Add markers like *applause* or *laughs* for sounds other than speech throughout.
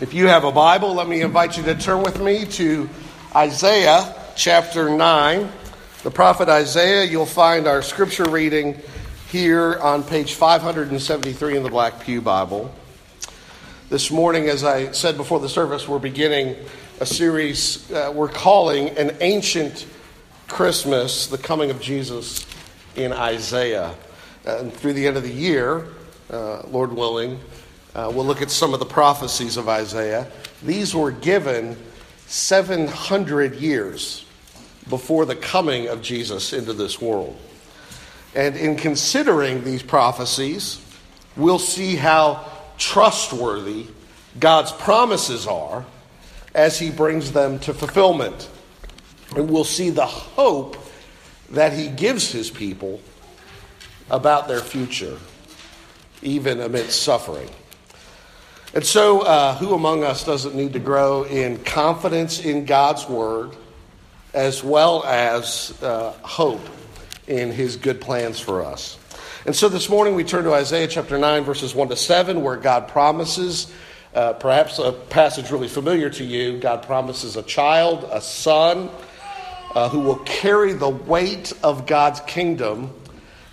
If you have a Bible, let me invite you to turn with me to Isaiah chapter 9. The prophet Isaiah, you'll find our scripture reading here on page 573 in the Black Pew Bible. This morning, as I said before the service, we're beginning a series uh, we're calling An Ancient Christmas, the coming of Jesus in Isaiah. And through the end of the year, uh, Lord willing, uh, we'll look at some of the prophecies of Isaiah. These were given 700 years before the coming of Jesus into this world. And in considering these prophecies, we'll see how trustworthy God's promises are as He brings them to fulfillment. And we'll see the hope that He gives His people about their future, even amidst suffering. And so, uh, who among us doesn't need to grow in confidence in God's word as well as uh, hope in his good plans for us? And so this morning we turn to Isaiah chapter 9, verses 1 to 7, where God promises, uh, perhaps a passage really familiar to you, God promises a child, a son, uh, who will carry the weight of God's kingdom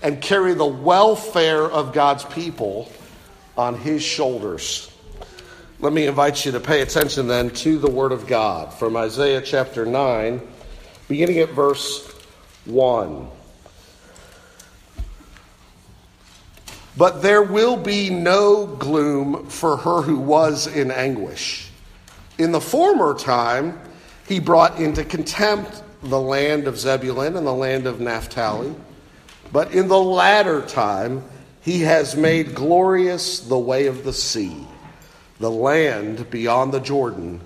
and carry the welfare of God's people on his shoulders. Let me invite you to pay attention then to the Word of God from Isaiah chapter 9, beginning at verse 1. But there will be no gloom for her who was in anguish. In the former time, he brought into contempt the land of Zebulun and the land of Naphtali. But in the latter time, he has made glorious the way of the sea the land beyond the Jordan,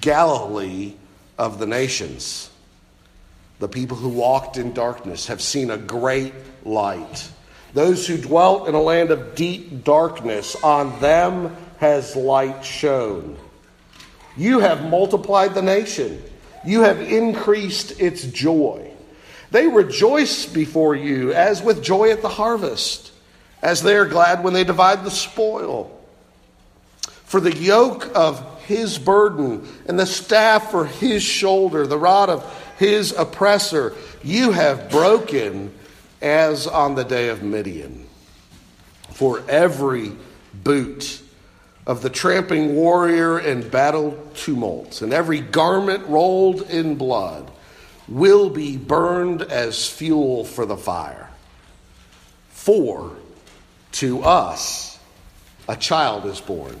Galilee of the nations. The people who walked in darkness have seen a great light. Those who dwelt in a land of deep darkness, on them has light shone. You have multiplied the nation, you have increased its joy. They rejoice before you as with joy at the harvest, as they are glad when they divide the spoil. For the yoke of his burden and the staff for his shoulder, the rod of his oppressor, you have broken as on the day of Midian. For every boot of the tramping warrior and battle tumults, and every garment rolled in blood will be burned as fuel for the fire. For to us a child is born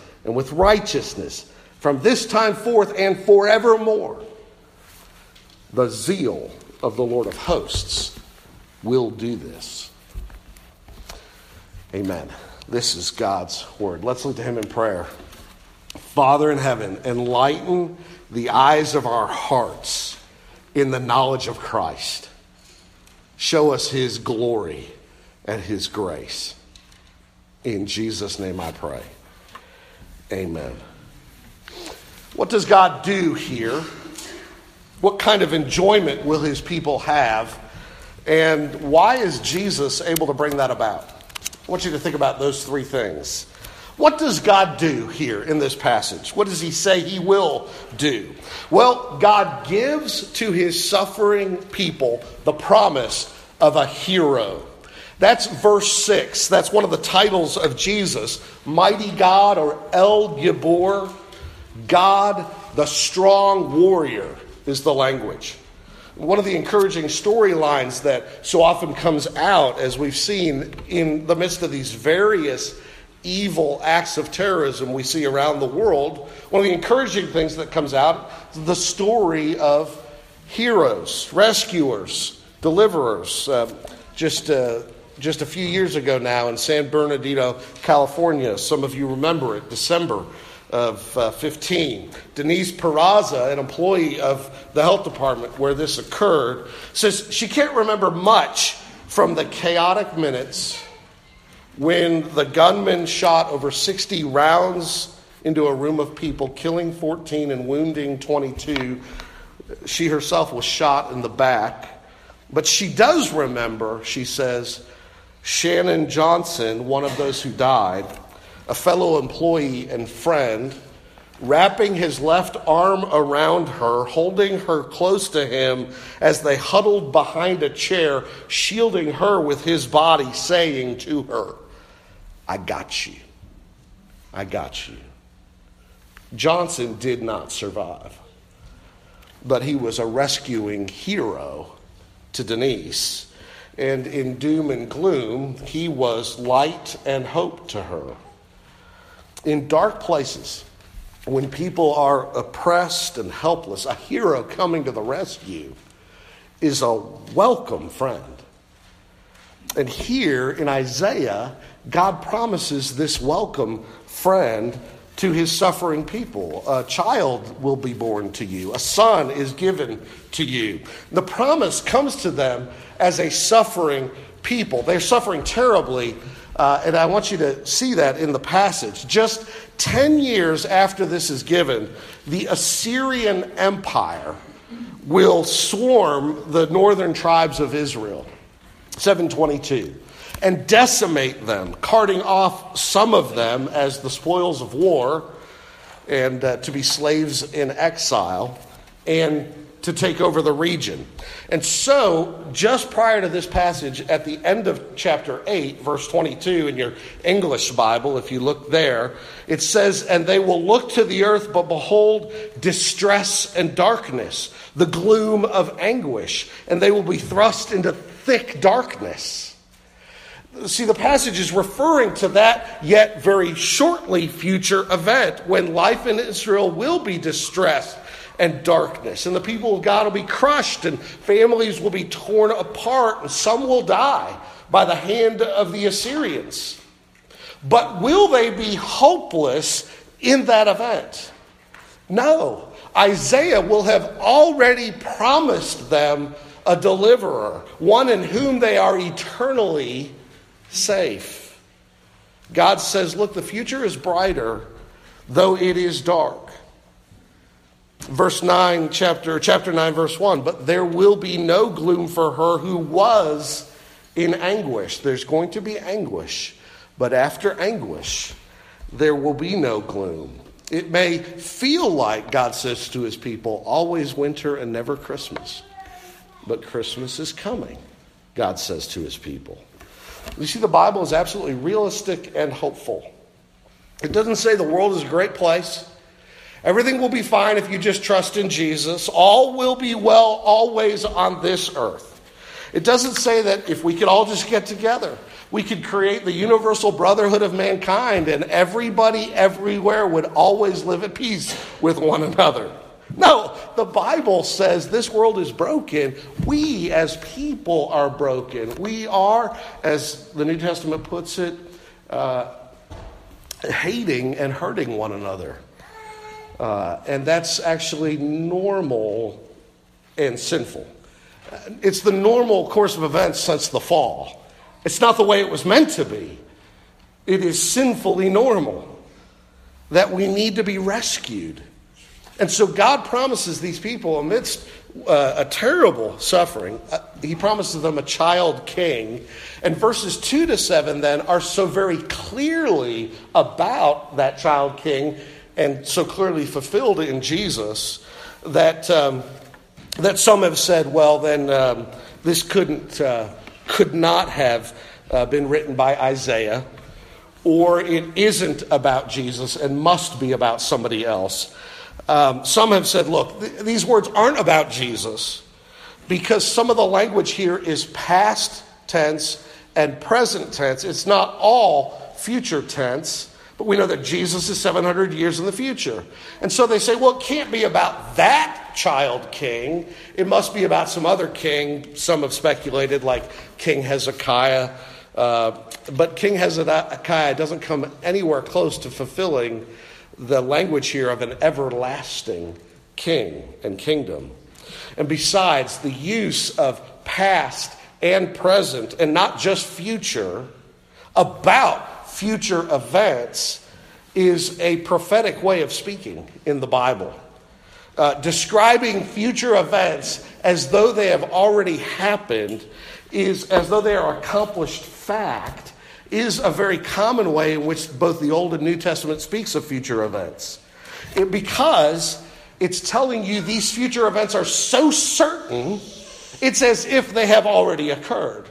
and with righteousness from this time forth and forevermore. The zeal of the Lord of hosts will do this. Amen. This is God's word. Let's look to Him in prayer. Father in heaven, enlighten the eyes of our hearts in the knowledge of Christ. Show us His glory and His grace. In Jesus' name I pray. Amen. What does God do here? What kind of enjoyment will his people have? And why is Jesus able to bring that about? I want you to think about those three things. What does God do here in this passage? What does he say he will do? Well, God gives to his suffering people the promise of a hero. That's verse 6. That's one of the titles of Jesus Mighty God or El Gibor. God, the strong warrior, is the language. One of the encouraging storylines that so often comes out, as we've seen in the midst of these various evil acts of terrorism we see around the world, one of the encouraging things that comes out is the story of heroes, rescuers, deliverers. Uh, just uh, just a few years ago now in San Bernardino, California. Some of you remember it, December of uh, 15. Denise Peraza, an employee of the health department where this occurred, says she can't remember much from the chaotic minutes when the gunman shot over 60 rounds into a room of people, killing 14 and wounding 22. She herself was shot in the back. But she does remember, she says, Shannon Johnson, one of those who died, a fellow employee and friend, wrapping his left arm around her, holding her close to him as they huddled behind a chair, shielding her with his body, saying to her, I got you. I got you. Johnson did not survive, but he was a rescuing hero to Denise. And in doom and gloom, he was light and hope to her. In dark places, when people are oppressed and helpless, a hero coming to the rescue is a welcome friend. And here in Isaiah, God promises this welcome friend to his suffering people. A child will be born to you, a son is given to you. The promise comes to them as a suffering people. They're suffering terribly, uh, and I want you to see that in the passage. Just 10 years after this is given, the Assyrian Empire will swarm the northern tribes of Israel. 722 and decimate them, carting off some of them as the spoils of war and uh, to be slaves in exile and to take over the region. And so, just prior to this passage, at the end of chapter 8, verse 22 in your English Bible, if you look there, it says, And they will look to the earth, but behold distress and darkness, the gloom of anguish, and they will be thrust into thick darkness. See, the passage is referring to that yet very shortly future event when life in Israel will be distressed and darkness, and the people of God will be crushed, and families will be torn apart, and some will die by the hand of the Assyrians. But will they be hopeless in that event? No. Isaiah will have already promised them a deliverer, one in whom they are eternally safe. God says, Look, the future is brighter, though it is dark. Verse 9, chapter, chapter 9, verse 1 But there will be no gloom for her who was in anguish. There's going to be anguish, but after anguish, there will be no gloom. It may feel like, God says to his people, always winter and never Christmas. But Christmas is coming, God says to his people. You see, the Bible is absolutely realistic and hopeful. It doesn't say the world is a great place. Everything will be fine if you just trust in Jesus. All will be well always on this earth. It doesn't say that if we could all just get together, we could create the universal brotherhood of mankind and everybody everywhere would always live at peace with one another. No, the Bible says this world is broken. We as people are broken. We are, as the New Testament puts it, uh, hating and hurting one another. Uh, and that's actually normal and sinful. It's the normal course of events since the fall. It's not the way it was meant to be. It is sinfully normal that we need to be rescued. And so God promises these people amidst uh, a terrible suffering, uh, He promises them a child king. And verses 2 to 7 then are so very clearly about that child king and so clearly fulfilled in Jesus that, um, that some have said, well, then um, this couldn't, uh, could not have uh, been written by Isaiah, or it isn't about Jesus and must be about somebody else. Um, some have said, look, th- these words aren't about Jesus because some of the language here is past tense and present tense. It's not all future tense, but we know that Jesus is 700 years in the future. And so they say, well, it can't be about that child king. It must be about some other king. Some have speculated, like King Hezekiah. Uh, but King Hezekiah doesn't come anywhere close to fulfilling the language here of an everlasting king and kingdom. And besides, the use of past and present, and not just future, about future events is a prophetic way of speaking in the Bible. Uh, describing future events as though they have already happened is as though they are accomplished fact is a very common way in which both the Old and New Testament speaks of future events. It, because it's telling you these future events are so certain, it's as if they have already occurred.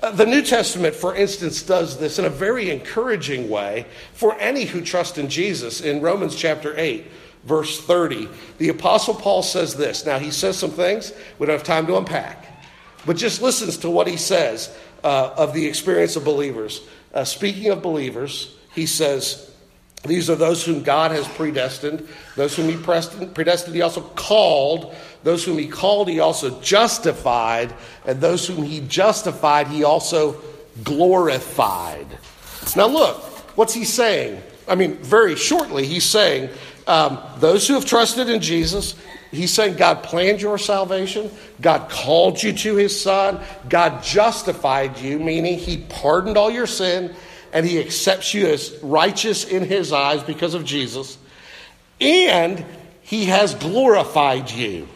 Uh, the New Testament, for instance, does this in a very encouraging way for any who trust in Jesus. In Romans chapter 8, verse 30, the Apostle Paul says this. Now, he says some things we don't have time to unpack, but just listens to what he says uh, of the experience of believers. Uh, speaking of believers, he says, These are those whom God has predestined, those whom he predestined, he also called, those whom he called, he also justified, and those whom he justified, he also glorified. Now, look, what's he saying? I mean, very shortly, he's saying, um, Those who have trusted in Jesus, He's saying God planned your salvation. God called you to his son. God justified you, meaning he pardoned all your sin and he accepts you as righteous in his eyes because of Jesus. And he has glorified you.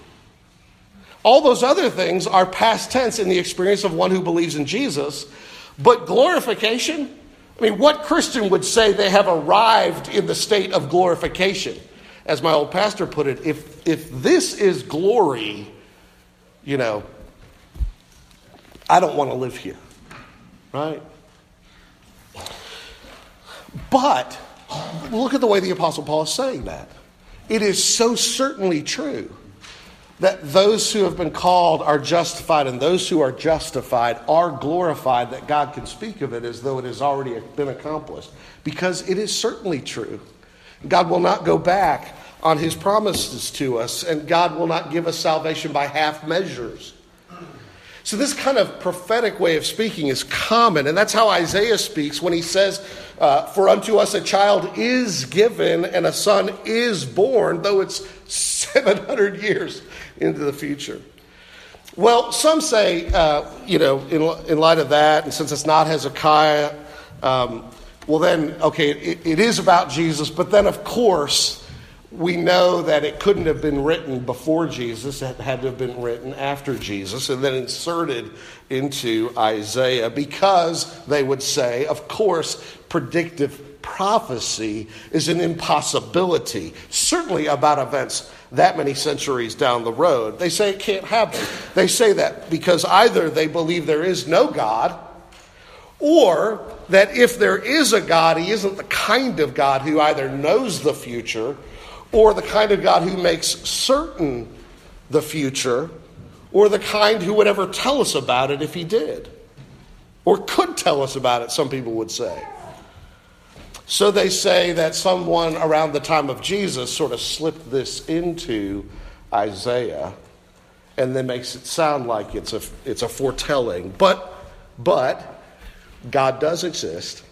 All those other things are past tense in the experience of one who believes in Jesus. But glorification, I mean, what Christian would say they have arrived in the state of glorification? as my old pastor put it, if, if this is glory, you know, I don't want to live here, right? But look at the way the Apostle Paul is saying that. It is so certainly true that those who have been called are justified, and those who are justified are glorified, that God can speak of it as though it has already been accomplished. Because it is certainly true God will not go back on his promises to us, and God will not give us salvation by half measures. So, this kind of prophetic way of speaking is common, and that's how Isaiah speaks when he says, uh, For unto us a child is given, and a son is born, though it's *laughs* 700 years into the future. Well, some say, uh, you know, in, in light of that, and since it's not Hezekiah, um, well, then, okay, it, it is about Jesus, but then, of course, we know that it couldn't have been written before Jesus, it had to have been written after Jesus, and then inserted into Isaiah because they would say, of course, predictive prophecy is an impossibility, certainly about events that many centuries down the road. They say it can't happen. They say that because either they believe there is no God or that if there is a God, he isn't the kind of God who either knows the future or the kind of God who makes certain the future or the kind who would ever tell us about it if he did or could tell us about it, some people would say. So they say that someone around the time of Jesus sort of slipped this into Isaiah and then makes it sound like it's a, it's a foretelling. But, but, God does exist.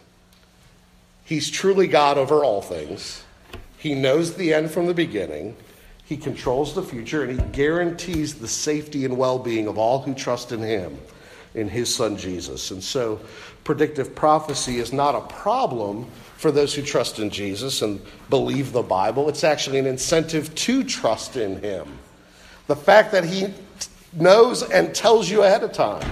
He's truly God over all things. He knows the end from the beginning. He controls the future, and He guarantees the safety and well being of all who trust in Him, in His Son Jesus. And so, predictive prophecy is not a problem for those who trust in Jesus and believe the Bible. It's actually an incentive to trust in Him. The fact that He knows and tells you ahead of time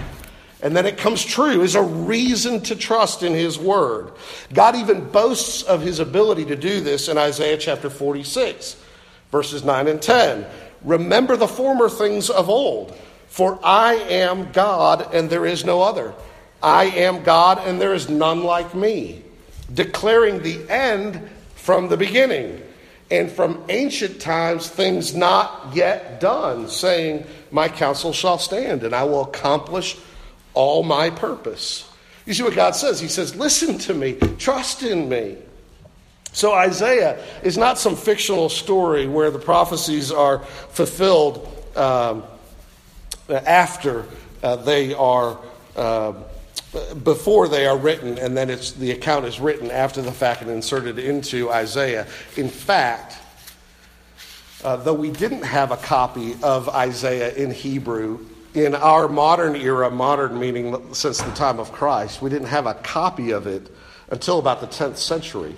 and then it comes true is a reason to trust in his word. God even boasts of his ability to do this in Isaiah chapter 46, verses 9 and 10. Remember the former things of old, for I am God and there is no other. I am God and there is none like me, declaring the end from the beginning, and from ancient times things not yet done, saying, My counsel shall stand, and I will accomplish all my purpose. You see what God says? He says, Listen to me, trust in me. So Isaiah is not some fictional story where the prophecies are fulfilled um, after uh, they are uh, before they are written, and then it's, the account is written after the fact and inserted into Isaiah. In fact, uh, though we didn't have a copy of Isaiah in Hebrew in our modern era, modern meaning since the time of Christ, we didn't have a copy of it until about the 10th century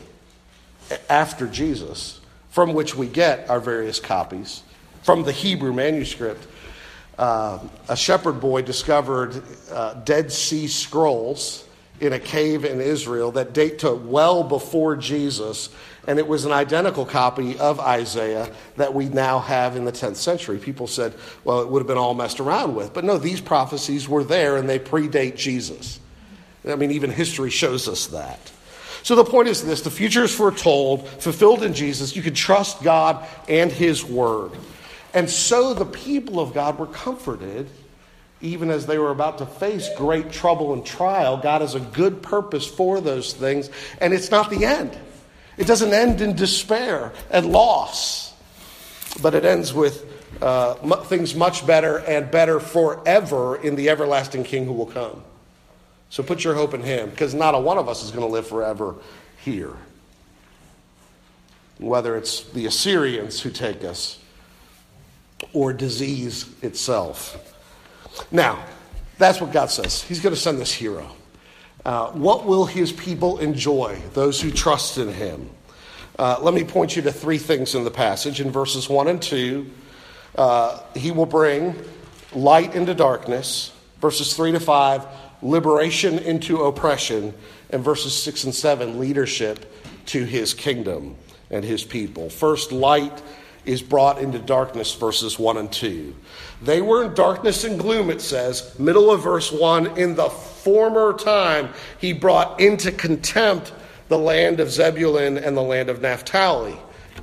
after Jesus, from which we get our various copies from the Hebrew manuscript. Uh, a shepherd boy discovered uh, Dead Sea Scrolls in a cave in Israel that date to well before Jesus, and it was an identical copy of Isaiah that we now have in the 10th century. People said, well, it would have been all messed around with. But no, these prophecies were there and they predate Jesus. I mean, even history shows us that. So the point is this the future is foretold, fulfilled in Jesus. You can trust God and His Word. And so the people of God were comforted even as they were about to face great trouble and trial. God has a good purpose for those things, and it's not the end. It doesn't end in despair and loss, but it ends with uh, things much better and better forever in the everlasting King who will come. So put your hope in him, because not a one of us is going to live forever here. Whether it's the Assyrians who take us or disease itself. Now, that's what God says. He's going to send this hero. Uh, what will his people enjoy, those who trust in him? Uh, let me point you to three things in the passage. In verses 1 and 2, uh, he will bring light into darkness. Verses 3 to 5, liberation into oppression. And verses 6 and 7, leadership to his kingdom and his people. First, light is brought into darkness, verses 1 and 2. They were in darkness and gloom, it says, middle of verse 1. In the former time, he brought into contempt the land of Zebulun and the land of Naphtali.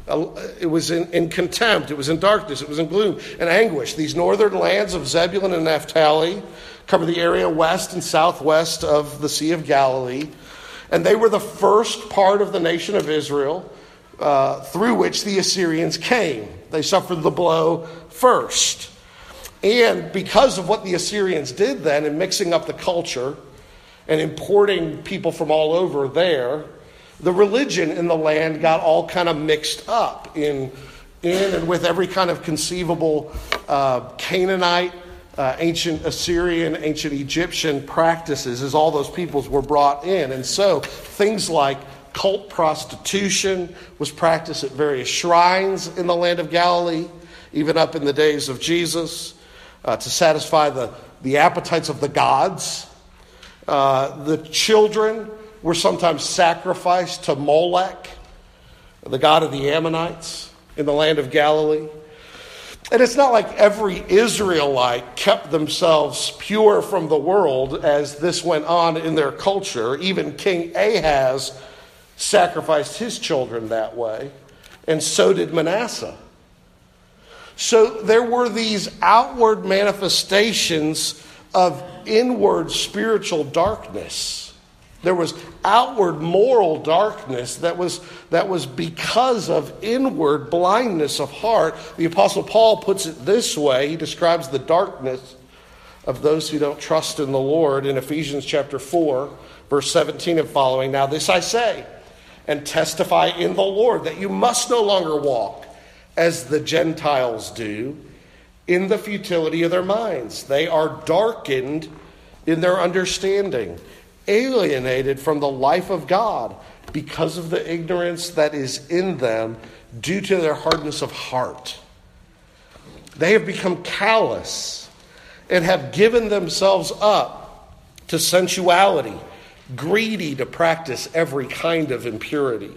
Uh, it was in, in contempt, it was in darkness, it was in gloom and anguish. These northern lands of Zebulun and Naphtali cover the area west and southwest of the Sea of Galilee. And they were the first part of the nation of Israel uh, through which the Assyrians came. They suffered the blow first. And because of what the Assyrians did then in mixing up the culture and importing people from all over there, the religion in the land got all kind of mixed up in, in and with every kind of conceivable uh, Canaanite, uh, ancient Assyrian, ancient Egyptian practices as all those peoples were brought in. And so things like Cult prostitution was practiced at various shrines in the land of Galilee, even up in the days of Jesus, uh, to satisfy the, the appetites of the gods. Uh, the children were sometimes sacrificed to Molech, the god of the Ammonites, in the land of Galilee. And it's not like every Israelite kept themselves pure from the world as this went on in their culture. Even King Ahaz sacrificed his children that way, and so did Manasseh. So there were these outward manifestations of inward spiritual darkness. There was outward moral darkness that was, that was because of inward blindness of heart. The Apostle Paul puts it this way he describes the darkness of those who don't trust in the Lord in Ephesians chapter 4, verse 17 and following. Now, this I say and testify in the Lord that you must no longer walk as the Gentiles do in the futility of their minds. They are darkened in their understanding, alienated from the life of God because of the ignorance that is in them due to their hardness of heart. They have become callous and have given themselves up to sensuality greedy to practice every kind of impurity.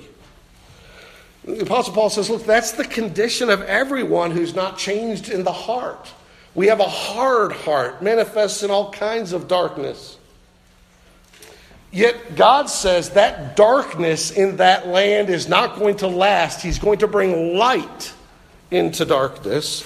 The Apostle Paul says, Look, that's the condition of everyone who's not changed in the heart. We have a hard heart, manifests in all kinds of darkness. Yet God says that darkness in that land is not going to last. He's going to bring light into darkness.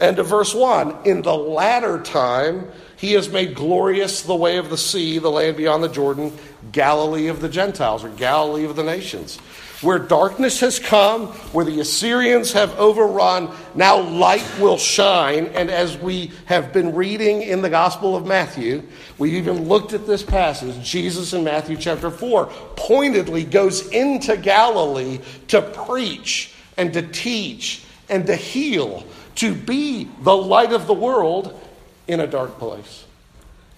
And to verse 1 In the latter time, he has made glorious the way of the sea, the land beyond the Jordan, Galilee of the Gentiles, or Galilee of the nations. Where darkness has come, where the Assyrians have overrun, now light will shine. And as we have been reading in the Gospel of Matthew, we've even looked at this passage. Jesus in Matthew chapter 4 pointedly goes into Galilee to preach and to teach and to heal, to be the light of the world in a dark place.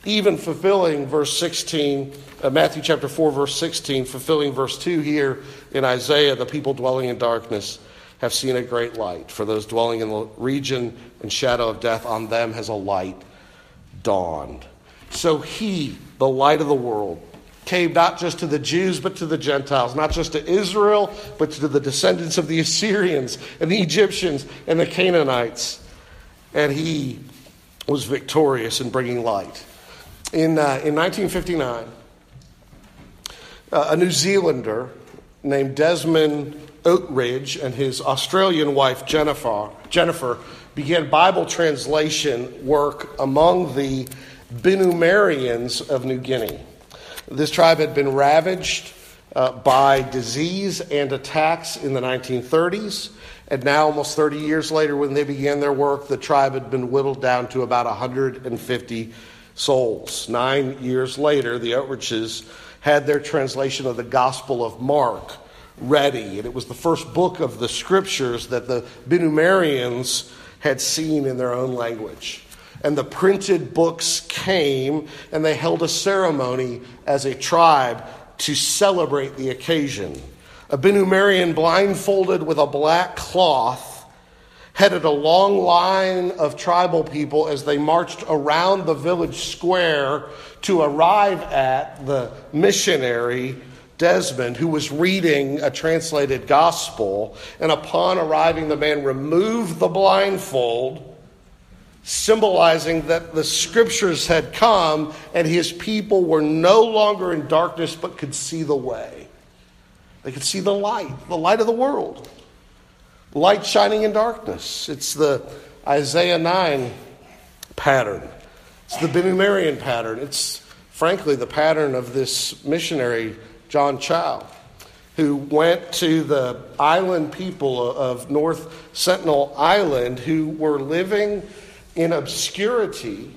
Even fulfilling verse 16, uh, Matthew chapter 4, verse 16, fulfilling verse 2 here in Isaiah, the people dwelling in darkness have seen a great light. For those dwelling in the region and shadow of death, on them has a light dawned. So he, the light of the world, came not just to the Jews, but to the Gentiles, not just to Israel, but to the descendants of the Assyrians and the Egyptians and the Canaanites. And he was victorious in bringing light. In, uh, in 1959, uh, a New Zealander named Desmond Oatridge and his Australian wife Jennifer, Jennifer began Bible translation work among the Binumariens of New Guinea. This tribe had been ravaged uh, by disease and attacks in the 1930s. And now, almost 30 years later, when they began their work, the tribe had been whittled down to about 150 souls. Nine years later, the Oatridges had their translation of the Gospel of Mark ready. And it was the first book of the scriptures that the Binumariens had seen in their own language and the printed books came, and they held a ceremony as a tribe to celebrate the occasion. A Binumarien, blindfolded with a black cloth, headed a long line of tribal people as they marched around the village square to arrive at the missionary Desmond, who was reading a translated gospel. And upon arriving, the man removed the blindfold symbolizing that the scriptures had come and his people were no longer in darkness but could see the way. They could see the light, the light of the world. Light shining in darkness. It's the Isaiah 9 pattern, it's the Binumarien pattern. It's frankly the pattern of this missionary, John Chau. Who went to the island people of North Sentinel Island who were living in obscurity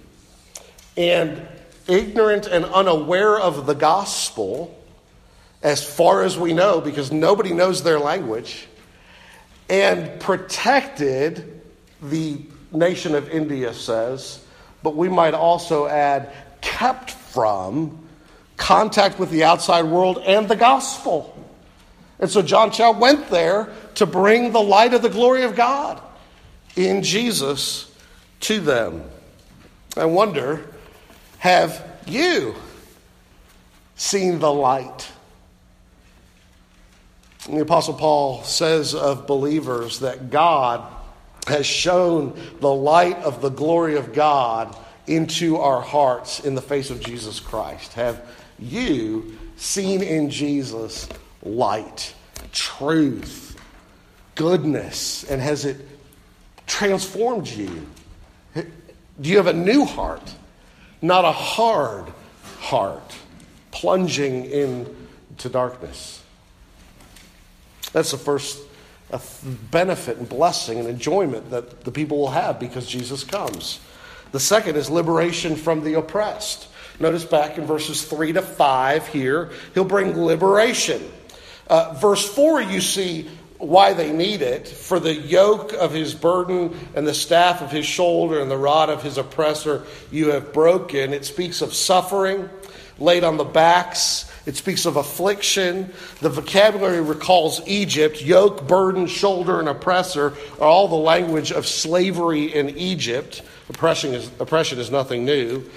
and ignorant and unaware of the gospel, as far as we know, because nobody knows their language, and protected, the nation of India says, but we might also add, kept from contact with the outside world and the gospel. And so John Chau went there to bring the light of the glory of God in Jesus to them. I wonder have you seen the light? The Apostle Paul says of believers that God has shown the light of the glory of God into our hearts in the face of Jesus Christ. Have you seen in Jesus light, truth, goodness, and has it transformed you? Do you have a new heart, not a hard heart, plunging into darkness? That's the first benefit and blessing and enjoyment that the people will have because Jesus comes. The second is liberation from the oppressed. Notice back in verses 3 to 5 here, he'll bring liberation. Uh, verse 4, you see why they need it. For the yoke of his burden and the staff of his shoulder and the rod of his oppressor you have broken. It speaks of suffering laid on the backs. It speaks of affliction. The vocabulary recalls Egypt. Yoke, burden, shoulder, and oppressor are all the language of slavery in Egypt. Oppression is, oppression is nothing new.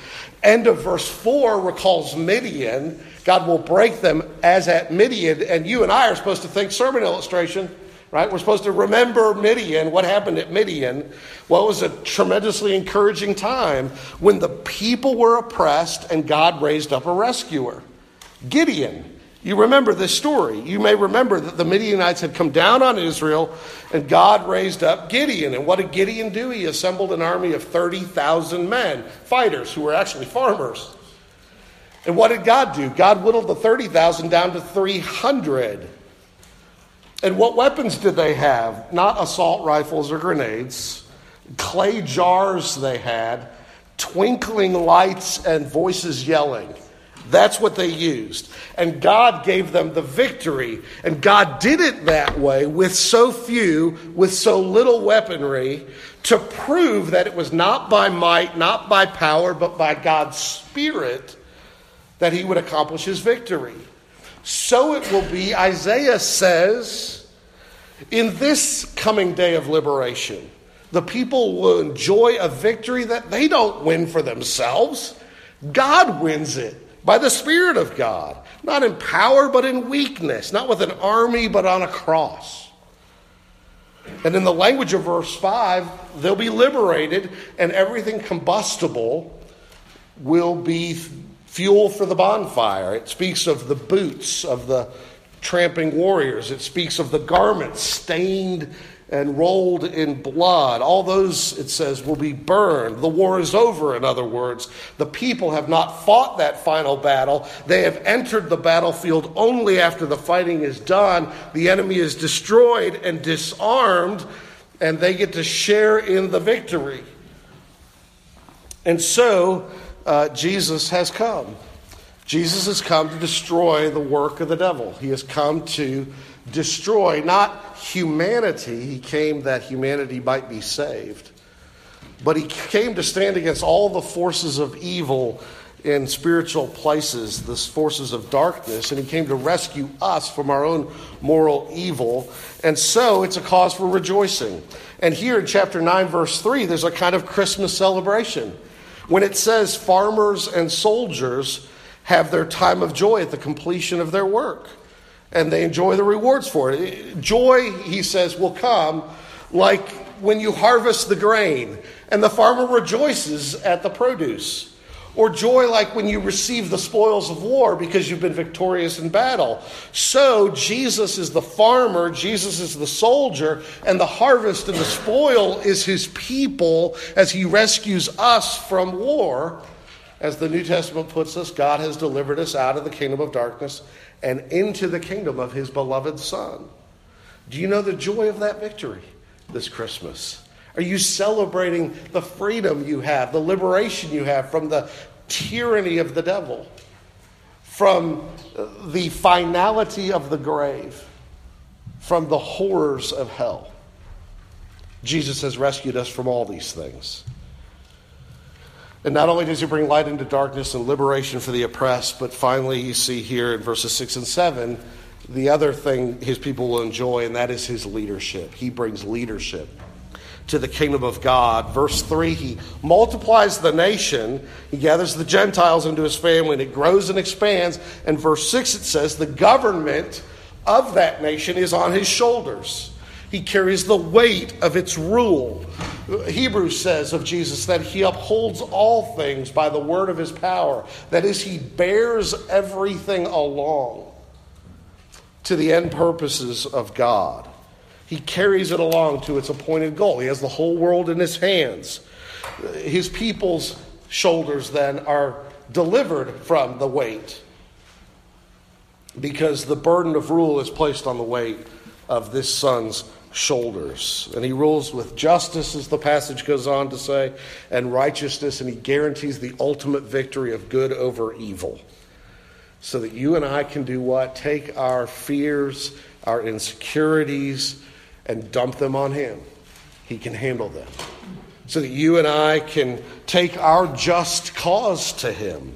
End of verse 4 recalls Midian. God will break them as at Midian. And you and I are supposed to think sermon illustration, right? We're supposed to remember Midian, what happened at Midian. Well, it was a tremendously encouraging time when the people were oppressed and God raised up a rescuer Gideon. You remember this story. You may remember that the Midianites had come down on Israel and God raised up Gideon. And what did Gideon do? He assembled an army of 30,000 men, fighters who were actually farmers. And what did God do? God whittled the 30,000 down to 300. And what weapons did they have? Not assault rifles or grenades, clay jars they had, twinkling lights and voices yelling. That's what they used. And God gave them the victory. And God did it that way with so few, with so little weaponry, to prove that it was not by might, not by power, but by God's Spirit that he would accomplish his victory. So it will be, Isaiah says, in this coming day of liberation, the people will enjoy a victory that they don't win for themselves. God wins it by the Spirit of God, not in power, but in weakness, not with an army, but on a cross. And in the language of verse 5, they'll be liberated, and everything combustible will be fuel for the bonfire. It speaks of the boots of the tramping warriors, it speaks of the garments stained and rolled in blood. All those, it says, will be burned. The war is over, in other words. The people have not fought that final battle. They have entered the battlefield only after the fighting is done. The enemy is destroyed and disarmed, and they get to share in the victory. And so, uh, Jesus has come. Jesus has come to destroy the work of the devil. He has come to destroy not humanity, he came that humanity might be saved. But he came to stand against all the forces of evil in spiritual places, the forces of darkness, and he came to rescue us from our own moral evil. And so it's a cause for rejoicing. And here in chapter 9, verse 3, there's a kind of Christmas celebration. When it says farmers and soldiers have their time of joy at the completion of their work and they enjoy the rewards for it. Joy, he says, will come like when you harvest the grain and the farmer rejoices at the produce. Or joy like when you receive the spoils of war because you've been victorious in battle. So Jesus is the farmer, Jesus is the soldier, and the harvest and the spoil is his people as he rescues us from war. As the New Testament puts us, God has delivered us out of the kingdom of darkness and into the kingdom of his beloved Son. Do you know the joy of that victory this Christmas? Are you celebrating the freedom you have, the liberation you have from the tyranny of the devil, from the finality of the grave, from the horrors of hell? Jesus has rescued us from all these things. And not only does he bring light into darkness and liberation for the oppressed, but finally you see here in verses 6 and 7 the other thing his people will enjoy, and that is his leadership. He brings leadership to the kingdom of God. Verse 3 he multiplies the nation, he gathers the Gentiles into his family, and it grows and expands. And verse 6 it says, the government of that nation is on his shoulders. He carries the weight of its rule. Hebrews says of Jesus that he upholds all things by the word of his power. That is, he bears everything along to the end purposes of God. He carries it along to its appointed goal. He has the whole world in his hands. His people's shoulders then are delivered from the weight because the burden of rule is placed on the weight of this son's shoulders. And he rules with justice, as the passage goes on to say, and righteousness, and he guarantees the ultimate victory of good over evil. So that you and I can do what? Take our fears, our insecurities, and dump them on him. He can handle them. So that you and I can take our just cause to him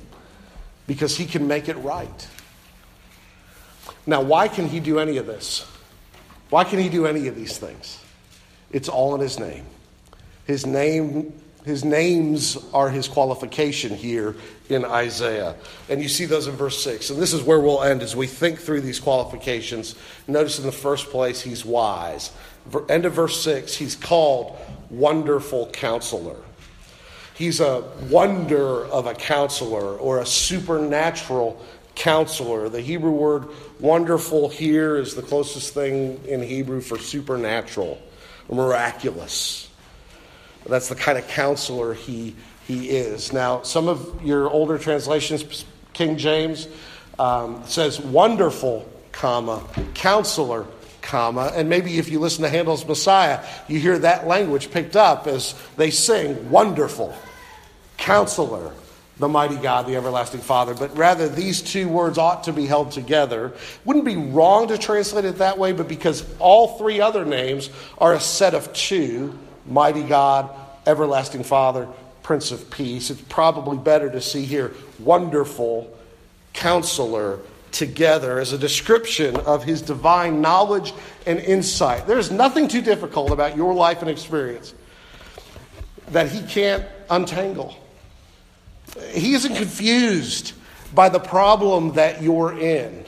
because he can make it right. Now, why can he do any of this? Why can he do any of these things? It's all in his name. His name his names are his qualification here in Isaiah. And you see those in verse 6. And this is where we'll end as we think through these qualifications. Notice in the first place, he's wise. End of verse 6, he's called Wonderful Counselor. He's a wonder of a counselor or a supernatural counselor. The Hebrew word wonderful here is the closest thing in Hebrew for supernatural, miraculous. That's the kind of counselor he, he is. Now, some of your older translations, King James, um, says wonderful, comma, counselor, comma, and maybe if you listen to Handel's Messiah, you hear that language picked up as they sing, Wonderful, Counselor, the mighty God, the everlasting Father. But rather, these two words ought to be held together. Wouldn't be wrong to translate it that way, but because all three other names are a set of two mighty God, everlasting Father, Prince of Peace, it's probably better to see here wonderful counselor together as a description of his divine knowledge and insight. There's nothing too difficult about your life and experience that he can't untangle. He isn't confused by the problem that you're in.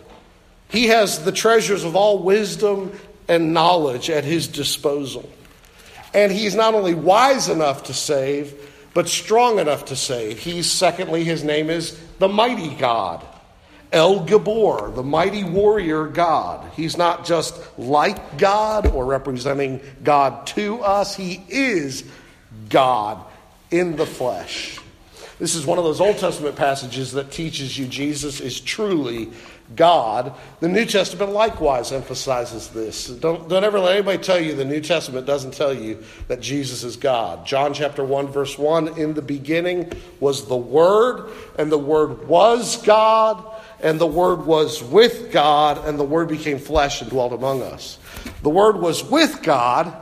He has the treasures of all wisdom and knowledge at his disposal. And he's not only wise enough to save, but strong enough to save. He's, secondly, his name is the mighty God. El Gibbor, the mighty warrior God. He's not just like God or representing God to us, he is God in the flesh. This is one of those Old Testament passages that teaches you Jesus is truly God. The New Testament likewise emphasizes this. Don't, don't ever let anybody tell you the New Testament doesn't tell you that Jesus is God. John chapter 1, verse 1 In the beginning was the Word, and the Word was God, and the Word was with God, and the Word became flesh and dwelt among us. The Word was with God,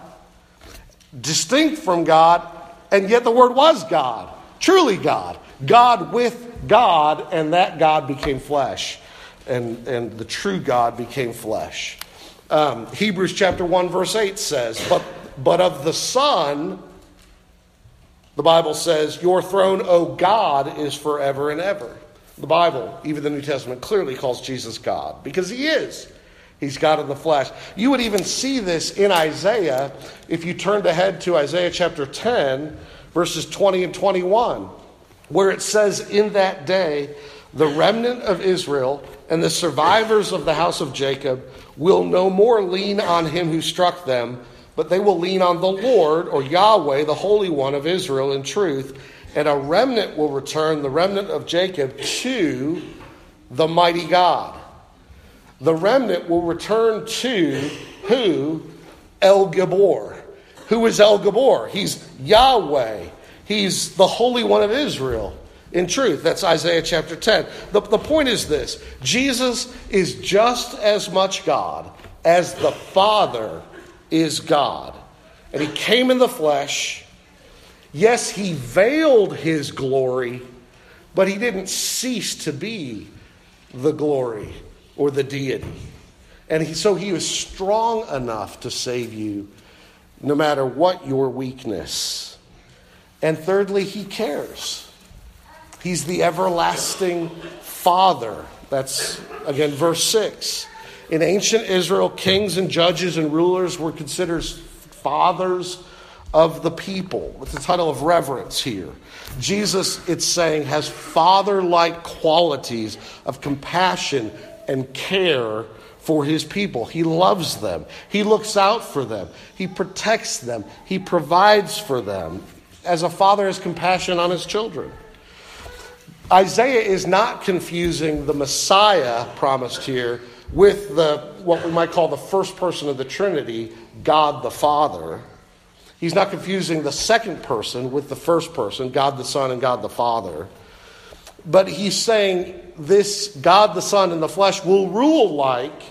distinct from God, and yet the Word was God, truly God. God with God, and that God became flesh and, and the true God became flesh. Um, Hebrews chapter 1, verse 8 says, but, but of the Son, the Bible says, Your throne, O God, is forever and ever. The Bible, even the New Testament, clearly calls Jesus God because he is. He's God in the flesh. You would even see this in Isaiah if you turned ahead to Isaiah chapter 10, verses 20 and 21, where it says, In that day, the remnant of Israel and the survivors of the house of Jacob will no more lean on him who struck them, but they will lean on the Lord or Yahweh, the Holy One of Israel, in truth. And a remnant will return, the remnant of Jacob, to the mighty God. The remnant will return to who? El Gibbor. Who is El Gibbor? He's Yahweh. He's the Holy One of Israel in truth. That's Isaiah chapter 10. The, the point is this Jesus is just as much God as the Father is God. And he came in the flesh. Yes, he veiled his glory, but he didn't cease to be the glory or the deity. And he, so he was strong enough to save you no matter what your weakness. And thirdly, he cares. He's the everlasting Father. That's, again, verse 6. In ancient Israel, kings and judges and rulers were considered fathers of the people. It's a title of reverence here. Jesus, it's saying, has father like qualities of compassion and care for his people. He loves them, he looks out for them, he protects them, he provides for them, as a father has compassion on his children. Isaiah is not confusing the Messiah promised here with the what we might call the first person of the Trinity, God the Father. He's not confusing the second person with the first person, God the Son and God the Father. But he's saying this God the Son in the flesh will rule like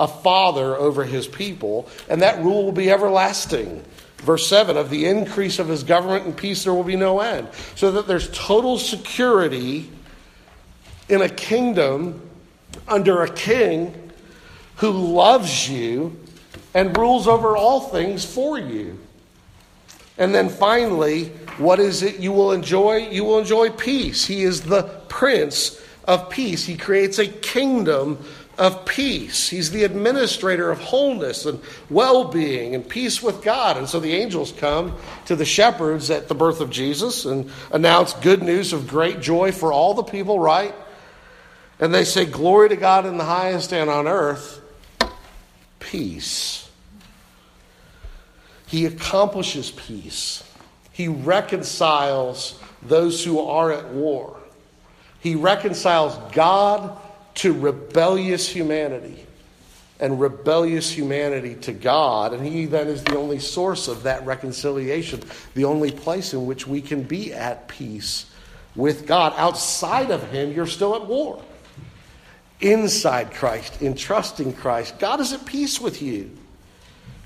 a father over his people, and that rule will be everlasting. Verse 7 of the increase of his government and peace there will be no end. So that there's total security in a kingdom under a king who loves you and rules over all things for you. And then finally, what is it you will enjoy? You will enjoy peace. He is the Prince of Peace. He creates a kingdom of peace. He's the administrator of wholeness and well being and peace with God. And so the angels come to the shepherds at the birth of Jesus and announce good news of great joy for all the people, right? And they say, Glory to God in the highest and on earth, peace. He accomplishes peace. He reconciles those who are at war. He reconciles God to rebellious humanity. and rebellious humanity to God, and He then is the only source of that reconciliation, the only place in which we can be at peace with God. Outside of Him, you're still at war. Inside Christ, in trusting Christ, God is at peace with you.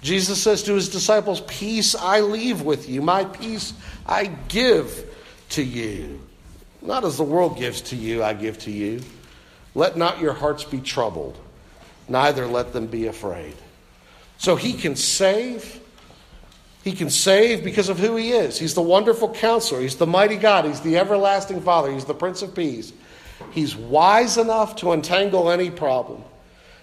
Jesus says to his disciples, Peace I leave with you, my peace I give to you. Not as the world gives to you, I give to you. Let not your hearts be troubled, neither let them be afraid. So he can save. He can save because of who he is. He's the wonderful counselor. He's the mighty God. He's the everlasting Father. He's the Prince of Peace. He's wise enough to untangle any problem.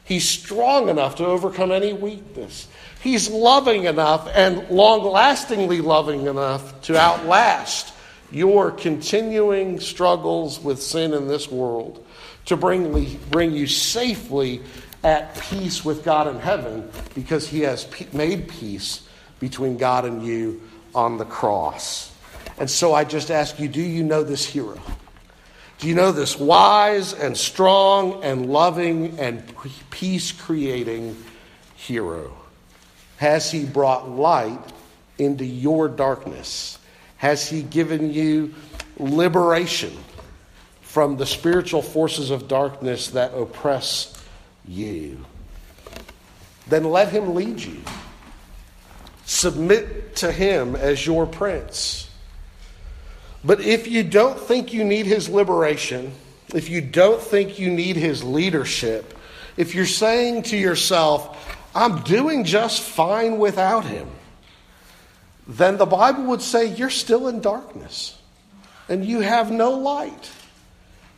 He's strong enough to overcome any weakness. He's loving enough and long lastingly loving enough to outlast your continuing struggles with sin in this world, to bring, bring you safely at peace with God in heaven because He has made peace between God and you on the cross. And so I just ask you do you know this hero? Do you know this wise and strong and loving and peace creating hero? Has he brought light into your darkness? Has he given you liberation from the spiritual forces of darkness that oppress you? Then let him lead you. Submit to him as your prince. But if you don't think you need his liberation, if you don't think you need his leadership, if you're saying to yourself, I'm doing just fine without him, then the Bible would say you're still in darkness and you have no light.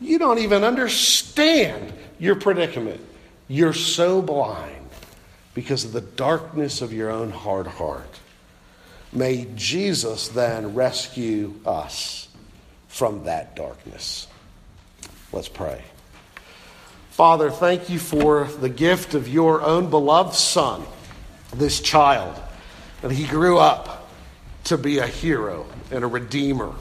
You don't even understand your predicament. You're so blind because of the darkness of your own hard heart. May Jesus then rescue us from that darkness. Let's pray. Father, thank you for the gift of your own beloved Son, this child. And he grew up to be a hero and a redeemer.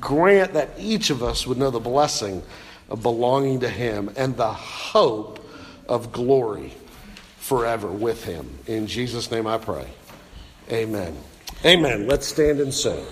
Grant that each of us would know the blessing of belonging to him and the hope of glory forever with him. In Jesus' name I pray. Amen. Amen. Let's stand and sing.